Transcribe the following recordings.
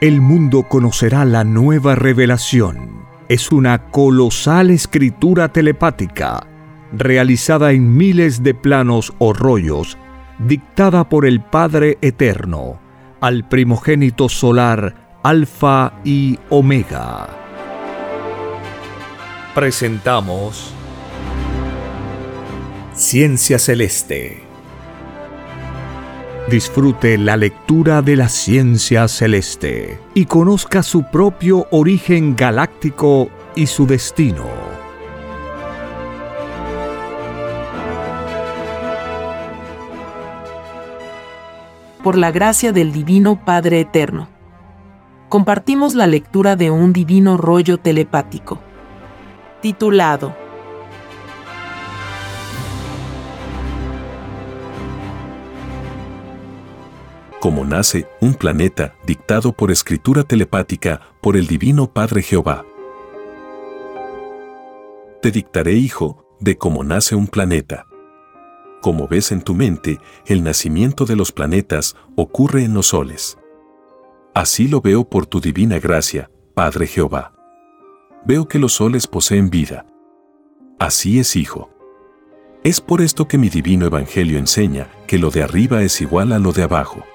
el mundo conocerá la nueva revelación. Es una colosal escritura telepática, realizada en miles de planos o rollos, dictada por el Padre Eterno, al primogénito solar Alfa y Omega. Presentamos Ciencia Celeste. Disfrute la lectura de la ciencia celeste y conozca su propio origen galáctico y su destino. Por la gracia del Divino Padre Eterno. Compartimos la lectura de un divino rollo telepático. Titulado como nace un planeta dictado por escritura telepática por el Divino Padre Jehová. Te dictaré, hijo, de cómo nace un planeta. Como ves en tu mente, el nacimiento de los planetas ocurre en los soles. Así lo veo por tu divina gracia, Padre Jehová. Veo que los soles poseen vida. Así es, hijo. Es por esto que mi divino evangelio enseña que lo de arriba es igual a lo de abajo.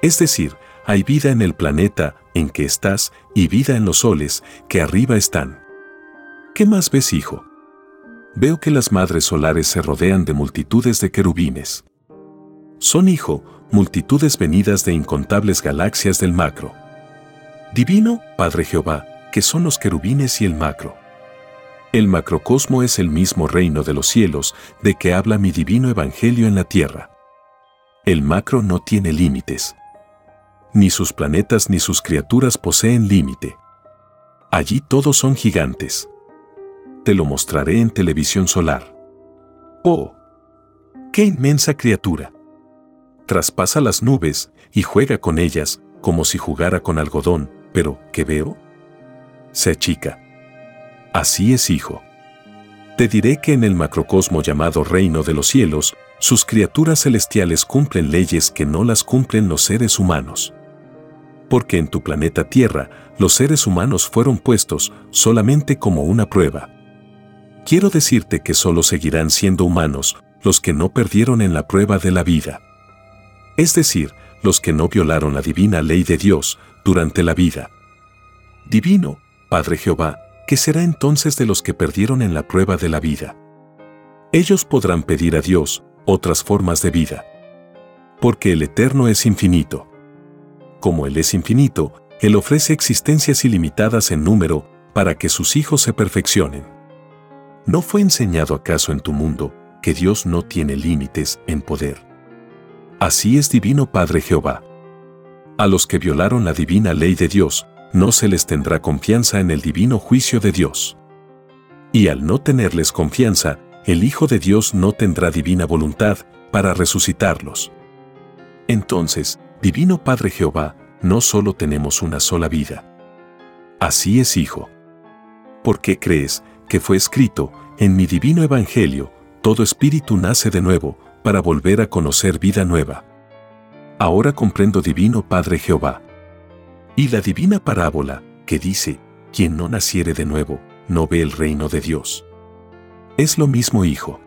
Es decir, hay vida en el planeta en que estás y vida en los soles que arriba están. ¿Qué más ves, hijo? Veo que las madres solares se rodean de multitudes de querubines. Son, hijo, multitudes venidas de incontables galaxias del macro. Divino, Padre Jehová, que son los querubines y el macro. El macrocosmo es el mismo reino de los cielos de que habla mi divino evangelio en la tierra. El macro no tiene límites ni sus planetas ni sus criaturas poseen límite. Allí todos son gigantes. Te lo mostraré en televisión solar. ¡Oh! ¡Qué inmensa criatura! Traspasa las nubes y juega con ellas como si jugara con algodón, pero ¿qué veo? Se achica. Así es, hijo. Te diré que en el macrocosmo llamado reino de los cielos, sus criaturas celestiales cumplen leyes que no las cumplen los seres humanos porque en tu planeta Tierra los seres humanos fueron puestos solamente como una prueba. Quiero decirte que solo seguirán siendo humanos los que no perdieron en la prueba de la vida. Es decir, los que no violaron la divina ley de Dios durante la vida. Divino, Padre Jehová, ¿qué será entonces de los que perdieron en la prueba de la vida? Ellos podrán pedir a Dios otras formas de vida. Porque el Eterno es infinito como Él es infinito, Él ofrece existencias ilimitadas en número para que sus hijos se perfeccionen. ¿No fue enseñado acaso en tu mundo que Dios no tiene límites en poder? Así es Divino Padre Jehová. A los que violaron la divina ley de Dios, no se les tendrá confianza en el divino juicio de Dios. Y al no tenerles confianza, el Hijo de Dios no tendrá divina voluntad para resucitarlos. Entonces, Divino Padre Jehová, no solo tenemos una sola vida. Así es, Hijo. ¿Por qué crees que fue escrito, en mi divino Evangelio, todo espíritu nace de nuevo, para volver a conocer vida nueva? Ahora comprendo, Divino Padre Jehová. Y la divina parábola, que dice, quien no naciere de nuevo, no ve el reino de Dios. Es lo mismo, Hijo.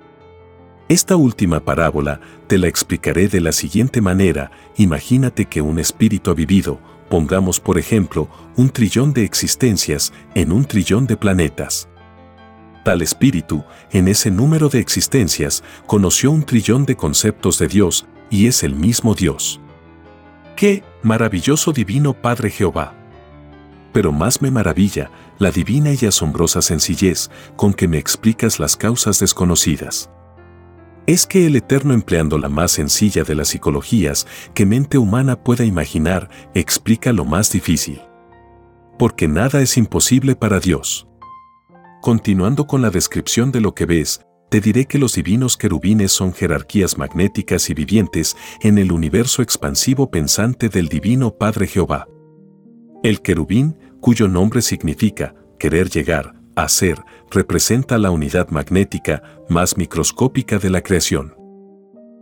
Esta última parábola te la explicaré de la siguiente manera. Imagínate que un espíritu ha vivido, pongamos por ejemplo, un trillón de existencias en un trillón de planetas. Tal espíritu, en ese número de existencias, conoció un trillón de conceptos de Dios, y es el mismo Dios. ¡Qué maravilloso divino Padre Jehová! Pero más me maravilla la divina y asombrosa sencillez con que me explicas las causas desconocidas es que el Eterno empleando la más sencilla de las psicologías que mente humana pueda imaginar, explica lo más difícil. Porque nada es imposible para Dios. Continuando con la descripción de lo que ves, te diré que los divinos querubines son jerarquías magnéticas y vivientes en el universo expansivo pensante del divino Padre Jehová. El querubín, cuyo nombre significa querer llegar, hacer representa la unidad magnética más microscópica de la creación.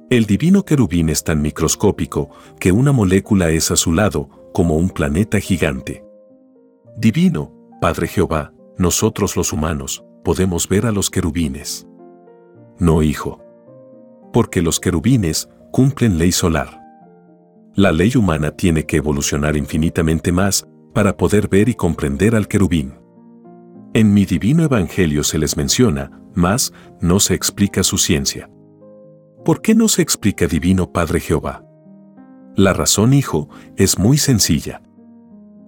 El divino querubín es tan microscópico que una molécula es a su lado, como un planeta gigante. Divino, Padre Jehová, nosotros los humanos, podemos ver a los querubines. No, hijo. Porque los querubines cumplen ley solar. La ley humana tiene que evolucionar infinitamente más para poder ver y comprender al querubín. En mi divino evangelio se les menciona, mas no se explica su ciencia. ¿Por qué no se explica divino Padre Jehová? La razón, hijo, es muy sencilla.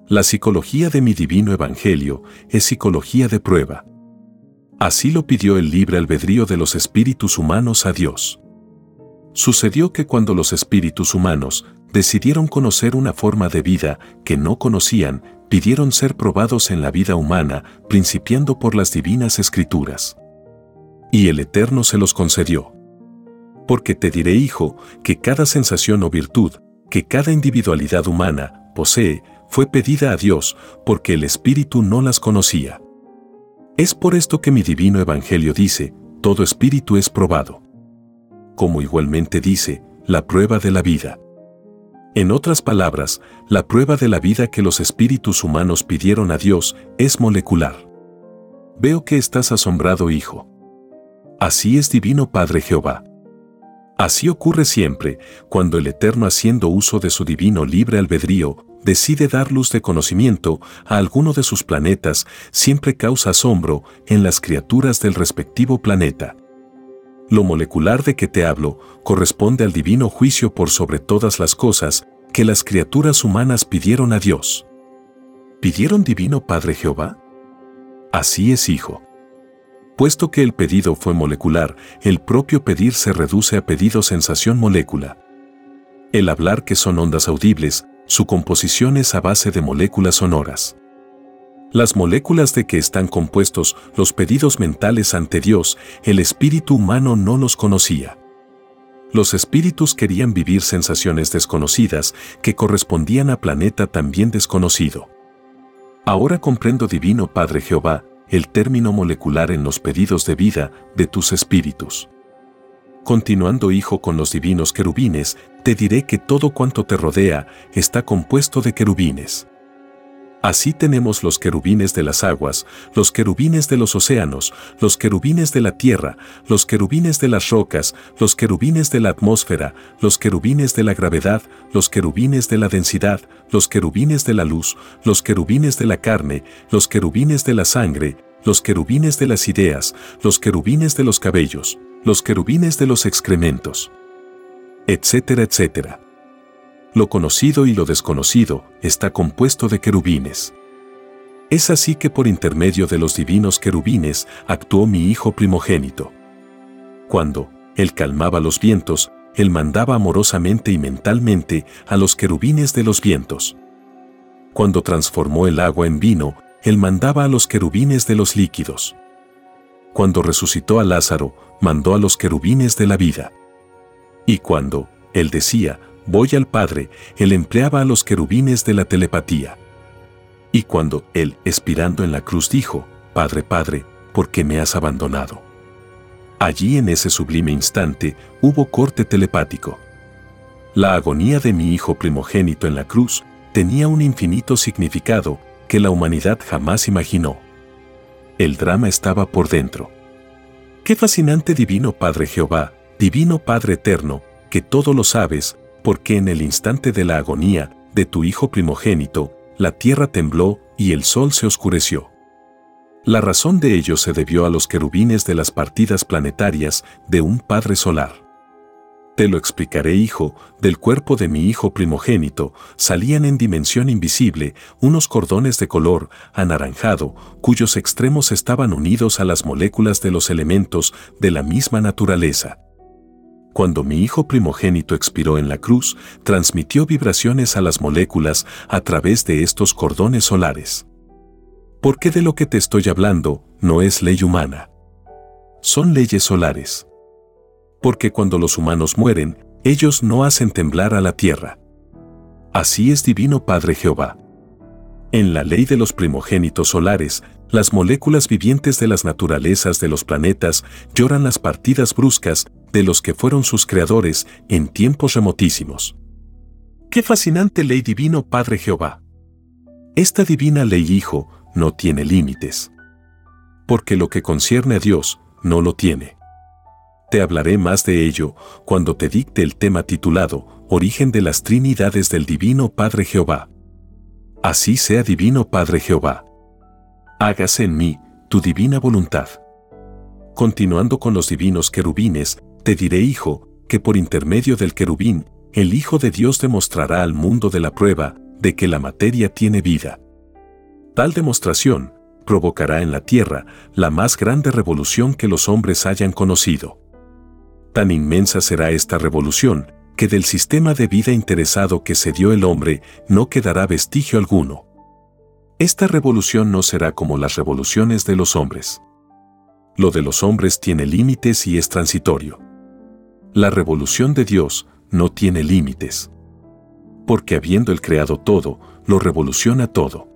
La psicología de mi divino evangelio es psicología de prueba. Así lo pidió el libre albedrío de los espíritus humanos a Dios. Sucedió que cuando los espíritus humanos decidieron conocer una forma de vida que no conocían, pidieron ser probados en la vida humana, principiando por las divinas escrituras. Y el Eterno se los concedió. Porque te diré, hijo, que cada sensación o virtud, que cada individualidad humana posee, fue pedida a Dios, porque el Espíritu no las conocía. Es por esto que mi divino Evangelio dice, todo espíritu es probado. Como igualmente dice, la prueba de la vida. En otras palabras, la prueba de la vida que los espíritus humanos pidieron a Dios es molecular. Veo que estás asombrado, hijo. Así es divino Padre Jehová. Así ocurre siempre, cuando el Eterno haciendo uso de su divino libre albedrío, decide dar luz de conocimiento a alguno de sus planetas, siempre causa asombro en las criaturas del respectivo planeta. Lo molecular de que te hablo corresponde al divino juicio por sobre todas las cosas que las criaturas humanas pidieron a Dios. ¿Pidieron divino Padre Jehová? Así es, hijo. Puesto que el pedido fue molecular, el propio pedir se reduce a pedido sensación molécula. El hablar que son ondas audibles, su composición es a base de moléculas sonoras. Las moléculas de que están compuestos los pedidos mentales ante Dios, el espíritu humano no los conocía. Los espíritus querían vivir sensaciones desconocidas que correspondían a planeta también desconocido. Ahora comprendo, Divino Padre Jehová, el término molecular en los pedidos de vida de tus espíritus. Continuando, Hijo, con los divinos querubines, te diré que todo cuanto te rodea está compuesto de querubines. Así tenemos los querubines de las aguas, los querubines de los océanos, los querubines de la tierra, los querubines de las rocas, los querubines de la atmósfera, los querubines de la gravedad, los querubines de la densidad, los querubines de la luz, los querubines de la carne, los querubines de la sangre, los querubines de las ideas, los querubines de los cabellos, los querubines de los excrementos, etcétera, etcétera. Lo conocido y lo desconocido está compuesto de querubines. Es así que por intermedio de los divinos querubines actuó mi Hijo primogénito. Cuando Él calmaba los vientos, Él mandaba amorosamente y mentalmente a los querubines de los vientos. Cuando transformó el agua en vino, Él mandaba a los querubines de los líquidos. Cuando resucitó a Lázaro, mandó a los querubines de la vida. Y cuando Él decía, voy al Padre, él empleaba a los querubines de la telepatía. Y cuando él, expirando en la cruz, dijo, Padre, Padre, ¿por qué me has abandonado? Allí en ese sublime instante hubo corte telepático. La agonía de mi hijo primogénito en la cruz tenía un infinito significado que la humanidad jamás imaginó. El drama estaba por dentro. Qué fascinante divino Padre Jehová, divino Padre eterno, que todo lo sabes, porque en el instante de la agonía de tu hijo primogénito, la tierra tembló y el sol se oscureció. La razón de ello se debió a los querubines de las partidas planetarias de un Padre solar. Te lo explicaré, hijo, del cuerpo de mi hijo primogénito salían en dimensión invisible unos cordones de color anaranjado cuyos extremos estaban unidos a las moléculas de los elementos de la misma naturaleza. Cuando mi hijo primogénito expiró en la cruz, transmitió vibraciones a las moléculas a través de estos cordones solares. ¿Por qué de lo que te estoy hablando no es ley humana? Son leyes solares. Porque cuando los humanos mueren, ellos no hacen temblar a la tierra. Así es divino Padre Jehová. En la ley de los primogénitos solares, las moléculas vivientes de las naturalezas de los planetas lloran las partidas bruscas de los que fueron sus creadores en tiempos remotísimos. ¡Qué fascinante ley divino Padre Jehová! Esta divina ley Hijo no tiene límites. Porque lo que concierne a Dios no lo tiene. Te hablaré más de ello cuando te dicte el tema titulado Origen de las Trinidades del Divino Padre Jehová. Así sea Divino Padre Jehová. Hágase en mí tu divina voluntad. Continuando con los divinos querubines, te diré, Hijo, que por intermedio del querubín, el Hijo de Dios demostrará al mundo de la prueba de que la materia tiene vida. Tal demostración provocará en la tierra la más grande revolución que los hombres hayan conocido. Tan inmensa será esta revolución que del sistema de vida interesado que se dio el hombre no quedará vestigio alguno. Esta revolución no será como las revoluciones de los hombres. Lo de los hombres tiene límites y es transitorio. La revolución de Dios no tiene límites. Porque habiendo el creado todo, lo revoluciona todo.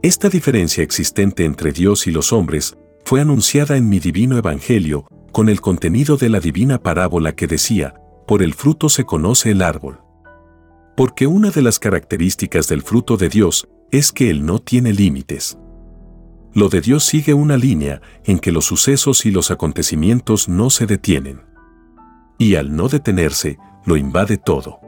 Esta diferencia existente entre Dios y los hombres fue anunciada en mi divino Evangelio con el contenido de la divina parábola que decía, por el fruto se conoce el árbol. Porque una de las características del fruto de Dios es que Él no tiene límites. Lo de Dios sigue una línea en que los sucesos y los acontecimientos no se detienen y al no detenerse, lo invade todo.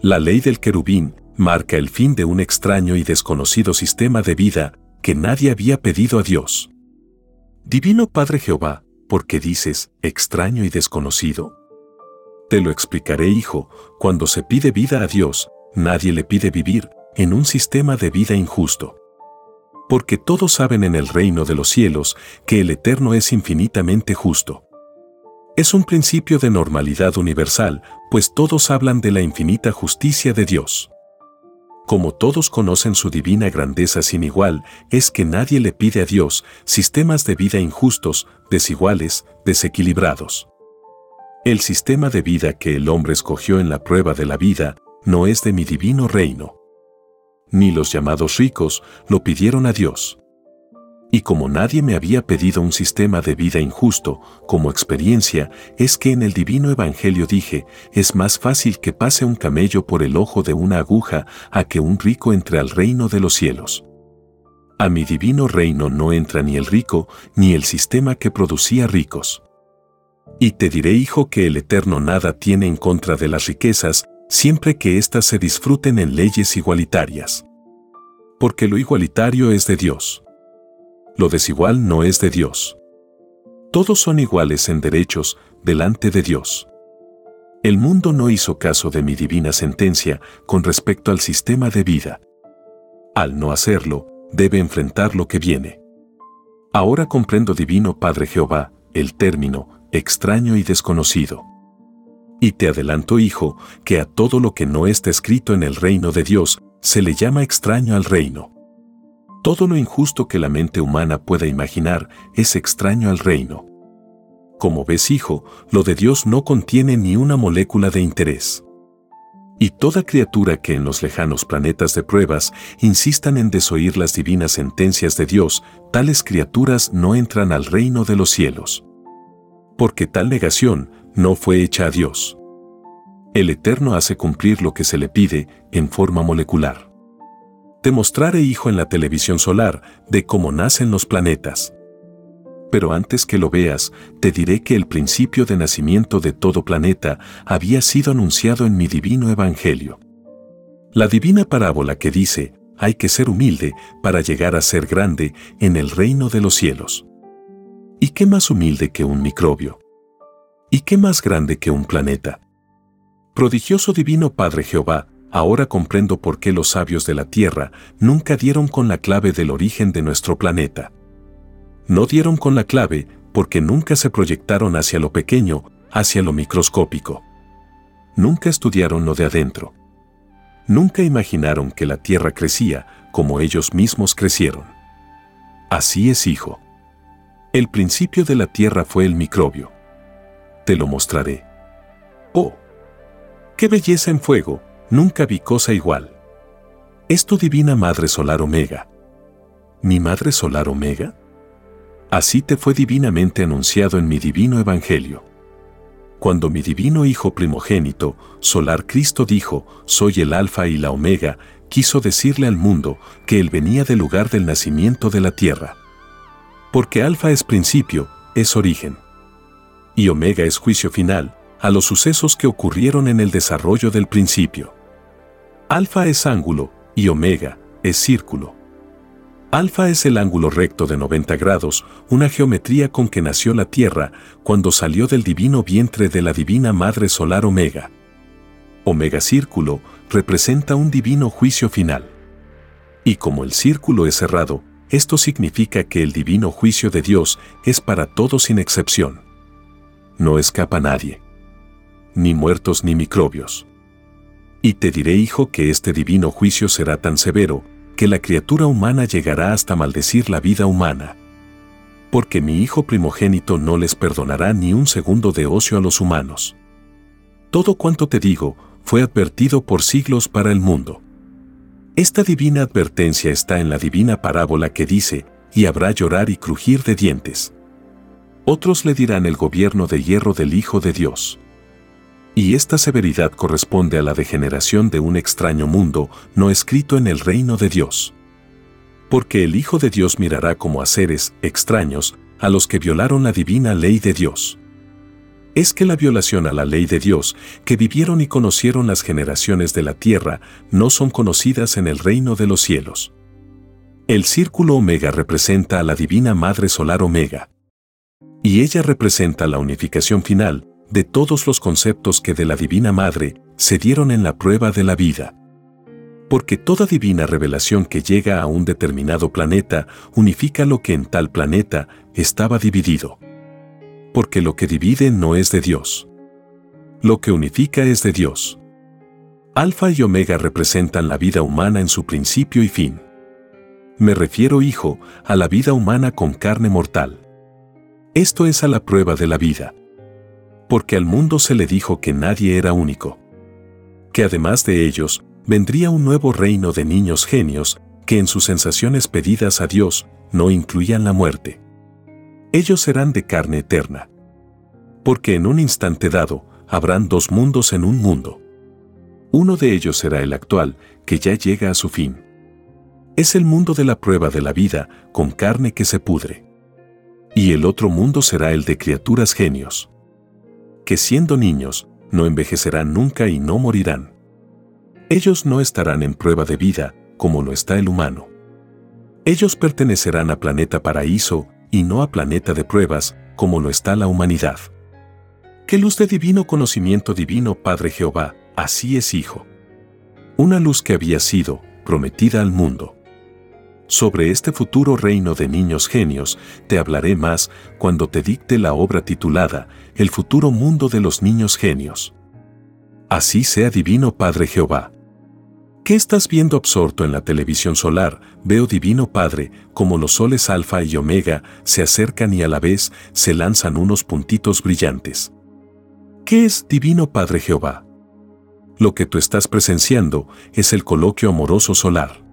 La ley del querubín marca el fin de un extraño y desconocido sistema de vida que nadie había pedido a Dios. Divino Padre Jehová, ¿por qué dices extraño y desconocido? Te lo explicaré, hijo, cuando se pide vida a Dios, nadie le pide vivir en un sistema de vida injusto. Porque todos saben en el reino de los cielos que el Eterno es infinitamente justo. Es un principio de normalidad universal, pues todos hablan de la infinita justicia de Dios. Como todos conocen su divina grandeza sin igual, es que nadie le pide a Dios sistemas de vida injustos, desiguales, desequilibrados. El sistema de vida que el hombre escogió en la prueba de la vida no es de mi divino reino. Ni los llamados ricos lo pidieron a Dios. Y como nadie me había pedido un sistema de vida injusto, como experiencia, es que en el divino evangelio dije, es más fácil que pase un camello por el ojo de una aguja a que un rico entre al reino de los cielos. A mi divino reino no entra ni el rico, ni el sistema que producía ricos. Y te diré, hijo, que el Eterno nada tiene en contra de las riquezas, siempre que éstas se disfruten en leyes igualitarias. Porque lo igualitario es de Dios lo desigual no es de Dios. Todos son iguales en derechos delante de Dios. El mundo no hizo caso de mi divina sentencia con respecto al sistema de vida. Al no hacerlo, debe enfrentar lo que viene. Ahora comprendo divino Padre Jehová, el término, extraño y desconocido. Y te adelanto, hijo, que a todo lo que no está escrito en el reino de Dios, se le llama extraño al reino. Todo lo injusto que la mente humana pueda imaginar es extraño al reino. Como ves, hijo, lo de Dios no contiene ni una molécula de interés. Y toda criatura que en los lejanos planetas de pruebas insistan en desoír las divinas sentencias de Dios, tales criaturas no entran al reino de los cielos. Porque tal negación no fue hecha a Dios. El Eterno hace cumplir lo que se le pide en forma molecular te mostraré, hijo, en la televisión solar de cómo nacen los planetas. Pero antes que lo veas, te diré que el principio de nacimiento de todo planeta había sido anunciado en mi divino Evangelio. La divina parábola que dice, hay que ser humilde para llegar a ser grande en el reino de los cielos. ¿Y qué más humilde que un microbio? ¿Y qué más grande que un planeta? Prodigioso divino Padre Jehová, ahora comprendo por qué los sabios de la Tierra nunca dieron con la clave del origen de nuestro planeta. No dieron con la clave porque nunca se proyectaron hacia lo pequeño, hacia lo microscópico. Nunca estudiaron lo de adentro. Nunca imaginaron que la Tierra crecía como ellos mismos crecieron. Así es, hijo. El principio de la Tierra fue el microbio. Te lo mostraré. Oh, qué belleza en fuego, Nunca vi cosa igual. Es tu divina Madre Solar Omega. ¿Mi Madre Solar Omega? Así te fue divinamente anunciado en mi divino Evangelio. cuando mi divino Hijo primogénito, Solar Cristo dijo, soy el Alfa y la Omega, quiso decirle al mundo que Él venía del lugar del nacimiento de la tierra. Porque Alfa es principio, es origen. Y Omega es juicio final, a los sucesos que ocurrieron en el desarrollo del principio. Alfa es ángulo y Omega es círculo. Alfa es el ángulo recto de 90 grados, una geometría con que nació la Tierra cuando salió del divino vientre de la divina Madre Solar Omega. Omega Círculo representa un divino juicio final. Y como el círculo es cerrado, esto significa que el divino juicio de Dios es para todos sin excepción. No escapa nadie. Ni muertos ni microbios. Y te diré, hijo, que este divino juicio será tan severo, que la criatura humana llegará hasta maldecir la vida humana. Porque mi Hijo primogénito no les perdonará ni un segundo de ocio a los humanos. Todo cuanto te digo fue advertido por siglos para el mundo. Esta divina advertencia está en la divina parábola que dice, y habrá llorar y crujir de dientes. Otros le dirán el gobierno de hierro del Hijo de Dios. Y esta severidad corresponde a la degeneración de un extraño mundo no escrito en el reino de Dios. Porque el Hijo de Dios mirará como a seres extraños a los que violaron la divina ley de Dios. Es que la violación a la ley de Dios que vivieron y conocieron las generaciones de la tierra no son conocidas en el reino de los cielos. El círculo omega representa a la divina Madre Solar Omega. Y ella representa la unificación final, de todos los conceptos que de la Divina Madre se dieron en la prueba de la vida. Porque toda divina revelación que llega a un determinado planeta unifica lo que en tal planeta estaba dividido. Porque lo que divide no es de Dios. Lo que unifica es de Dios. Alfa y Omega representan la vida humana en su principio y fin. Me refiero, hijo, a la vida humana con carne mortal. Esto es a la prueba de la vida porque al mundo se le dijo que nadie era único. Que además de ellos, vendría un nuevo reino de niños genios que en sus sensaciones pedidas a Dios no incluían la muerte. Ellos serán de carne eterna. Porque en un instante dado, habrán dos mundos en un mundo. Uno de ellos será el actual, que ya llega a su fin. Es el mundo de la prueba de la vida, con carne que se pudre. Y el otro mundo será el de criaturas genios que siendo niños, no envejecerán nunca y no morirán. Ellos no estarán en prueba de vida, como lo está el humano. Ellos pertenecerán a planeta paraíso y no a planeta de pruebas, como lo está la humanidad. Qué luz de divino conocimiento divino Padre Jehová, así es Hijo. Una luz que había sido prometida al mundo. Sobre este futuro reino de niños genios te hablaré más cuando te dicte la obra titulada El futuro mundo de los niños genios. Así sea divino Padre Jehová. ¿Qué estás viendo absorto en la televisión solar? Veo divino Padre, como los soles alfa y omega se acercan y a la vez se lanzan unos puntitos brillantes. ¿Qué es divino Padre Jehová? Lo que tú estás presenciando es el coloquio amoroso solar.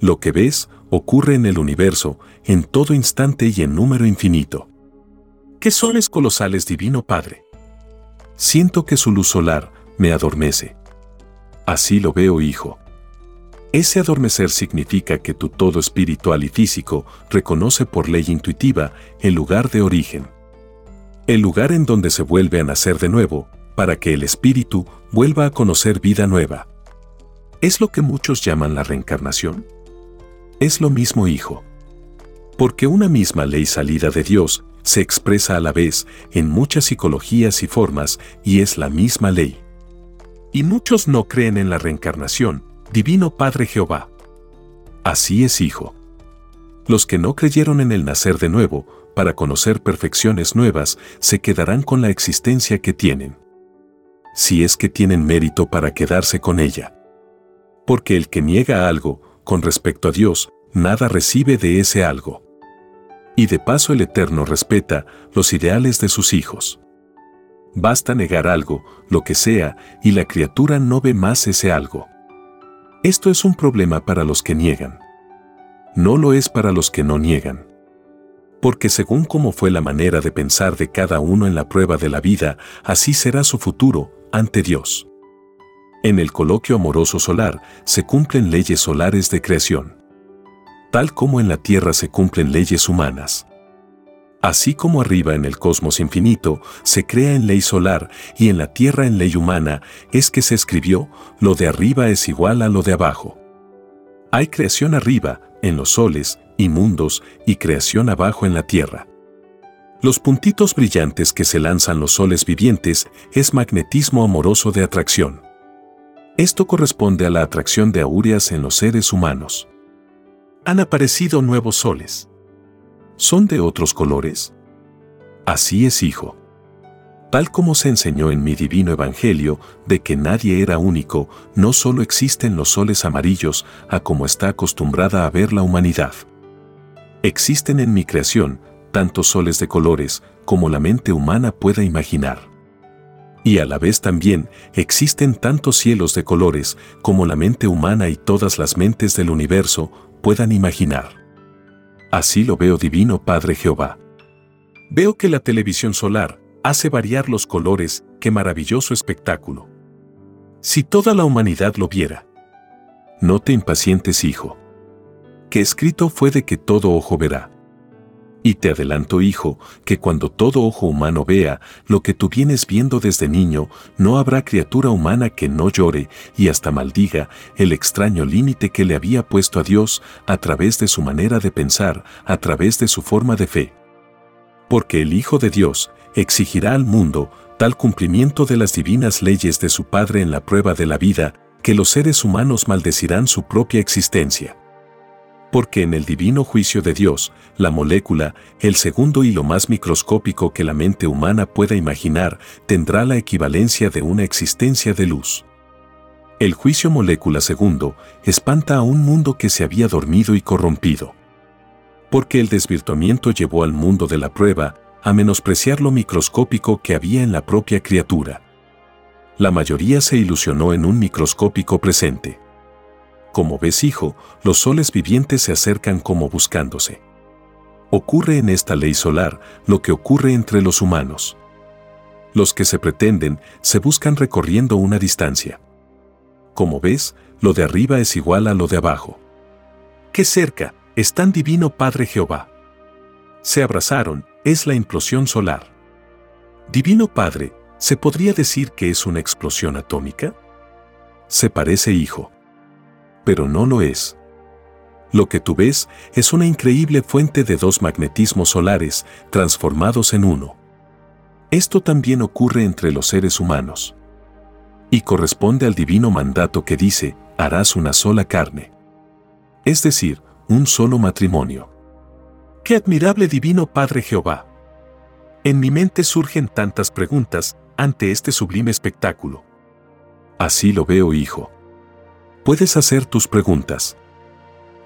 Lo que ves ocurre en el universo, en todo instante y en número infinito. ¿Qué soles colosales divino Padre? Siento que su luz solar me adormece. Así lo veo, hijo. Ese adormecer significa que tu todo espiritual y físico reconoce por ley intuitiva el lugar de origen. El lugar en donde se vuelve a nacer de nuevo, para que el espíritu vuelva a conocer vida nueva. ¿Es lo que muchos llaman la reencarnación? Es lo mismo hijo. Porque una misma ley salida de Dios se expresa a la vez en muchas psicologías y formas y es la misma ley. Y muchos no creen en la reencarnación, Divino Padre Jehová. Así es hijo. Los que no creyeron en el nacer de nuevo, para conocer perfecciones nuevas, se quedarán con la existencia que tienen. Si es que tienen mérito para quedarse con ella. Porque el que niega algo, con respecto a Dios, nada recibe de ese algo. Y de paso el Eterno respeta los ideales de sus hijos. Basta negar algo, lo que sea, y la criatura no ve más ese algo. Esto es un problema para los que niegan. No lo es para los que no niegan. Porque según cómo fue la manera de pensar de cada uno en la prueba de la vida, así será su futuro ante Dios. En el coloquio amoroso solar se cumplen leyes solares de creación. Tal como en la Tierra se cumplen leyes humanas. Así como arriba en el cosmos infinito se crea en ley solar y en la Tierra en ley humana, es que se escribió, lo de arriba es igual a lo de abajo. Hay creación arriba, en los soles y mundos, y creación abajo en la Tierra. Los puntitos brillantes que se lanzan los soles vivientes es magnetismo amoroso de atracción. Esto corresponde a la atracción de aureas en los seres humanos. Han aparecido nuevos soles. ¿Son de otros colores? Así es, hijo. Tal como se enseñó en mi divino evangelio de que nadie era único, no solo existen los soles amarillos a como está acostumbrada a ver la humanidad. Existen en mi creación tantos soles de colores como la mente humana pueda imaginar. Y a la vez también existen tantos cielos de colores como la mente humana y todas las mentes del universo puedan imaginar. Así lo veo Divino Padre Jehová. Veo que la televisión solar hace variar los colores, qué maravilloso espectáculo. Si toda la humanidad lo viera. No te impacientes, hijo. Que escrito fue de que todo ojo verá. Y te adelanto, hijo, que cuando todo ojo humano vea lo que tú vienes viendo desde niño, no habrá criatura humana que no llore y hasta maldiga el extraño límite que le había puesto a Dios a través de su manera de pensar, a través de su forma de fe. Porque el Hijo de Dios exigirá al mundo tal cumplimiento de las divinas leyes de su Padre en la prueba de la vida, que los seres humanos maldecirán su propia existencia porque en el divino juicio de Dios, la molécula, el segundo y lo más microscópico que la mente humana pueda imaginar, tendrá la equivalencia de una existencia de luz. El juicio molécula segundo espanta a un mundo que se había dormido y corrompido. Porque el desvirtuamiento llevó al mundo de la prueba a menospreciar lo microscópico que había en la propia criatura. La mayoría se ilusionó en un microscópico presente. Como ves, hijo, los soles vivientes se acercan como buscándose. Ocurre en esta ley solar lo que ocurre entre los humanos. Los que se pretenden se buscan recorriendo una distancia. Como ves, lo de arriba es igual a lo de abajo. Qué cerca es tan divino Padre Jehová. Se abrazaron, es la implosión solar. Divino Padre, ¿se podría decir que es una explosión atómica? Se parece, hijo pero no lo es. Lo que tú ves es una increíble fuente de dos magnetismos solares transformados en uno. Esto también ocurre entre los seres humanos. Y corresponde al divino mandato que dice, harás una sola carne. Es decir, un solo matrimonio. ¡Qué admirable divino Padre Jehová! En mi mente surgen tantas preguntas ante este sublime espectáculo. Así lo veo, hijo puedes hacer tus preguntas.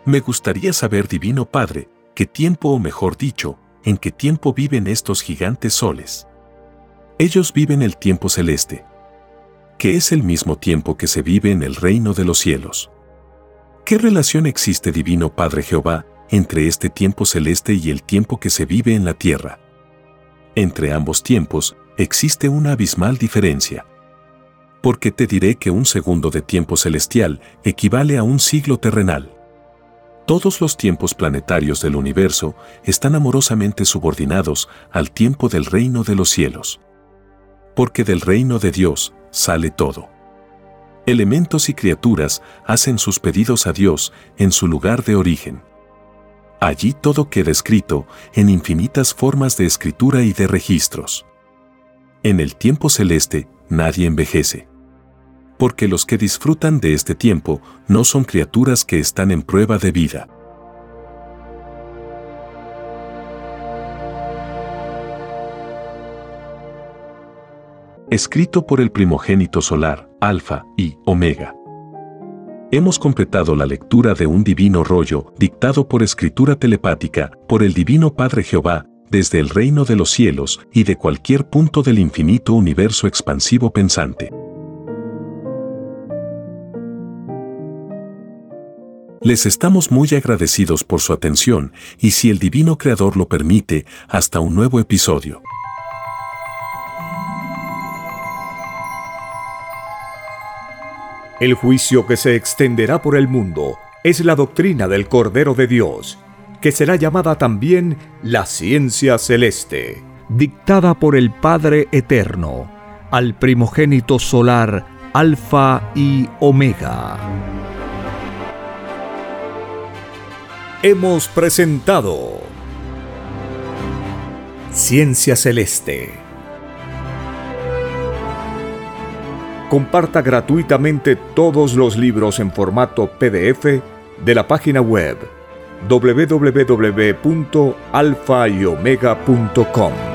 Me gustaría saber, Divino Padre, qué tiempo o mejor dicho, en qué tiempo viven estos gigantes soles. Ellos viven el tiempo celeste, que es el mismo tiempo que se vive en el reino de los cielos. ¿Qué relación existe, Divino Padre Jehová, entre este tiempo celeste y el tiempo que se vive en la tierra? Entre ambos tiempos existe una abismal diferencia porque te diré que un segundo de tiempo celestial equivale a un siglo terrenal. Todos los tiempos planetarios del universo están amorosamente subordinados al tiempo del reino de los cielos. Porque del reino de Dios sale todo. Elementos y criaturas hacen sus pedidos a Dios en su lugar de origen. Allí todo queda escrito en infinitas formas de escritura y de registros. En el tiempo celeste nadie envejece porque los que disfrutan de este tiempo no son criaturas que están en prueba de vida. Escrito por el primogénito solar, Alfa y Omega. Hemos completado la lectura de un divino rollo dictado por escritura telepática por el Divino Padre Jehová desde el reino de los cielos y de cualquier punto del infinito universo expansivo pensante. Les estamos muy agradecidos por su atención y si el Divino Creador lo permite, hasta un nuevo episodio. El juicio que se extenderá por el mundo es la doctrina del Cordero de Dios, que será llamada también la ciencia celeste, dictada por el Padre Eterno, al primogénito solar Alfa y Omega. Hemos presentado Ciencia Celeste. Comparta gratuitamente todos los libros en formato PDF de la página web www.alfayomega.com.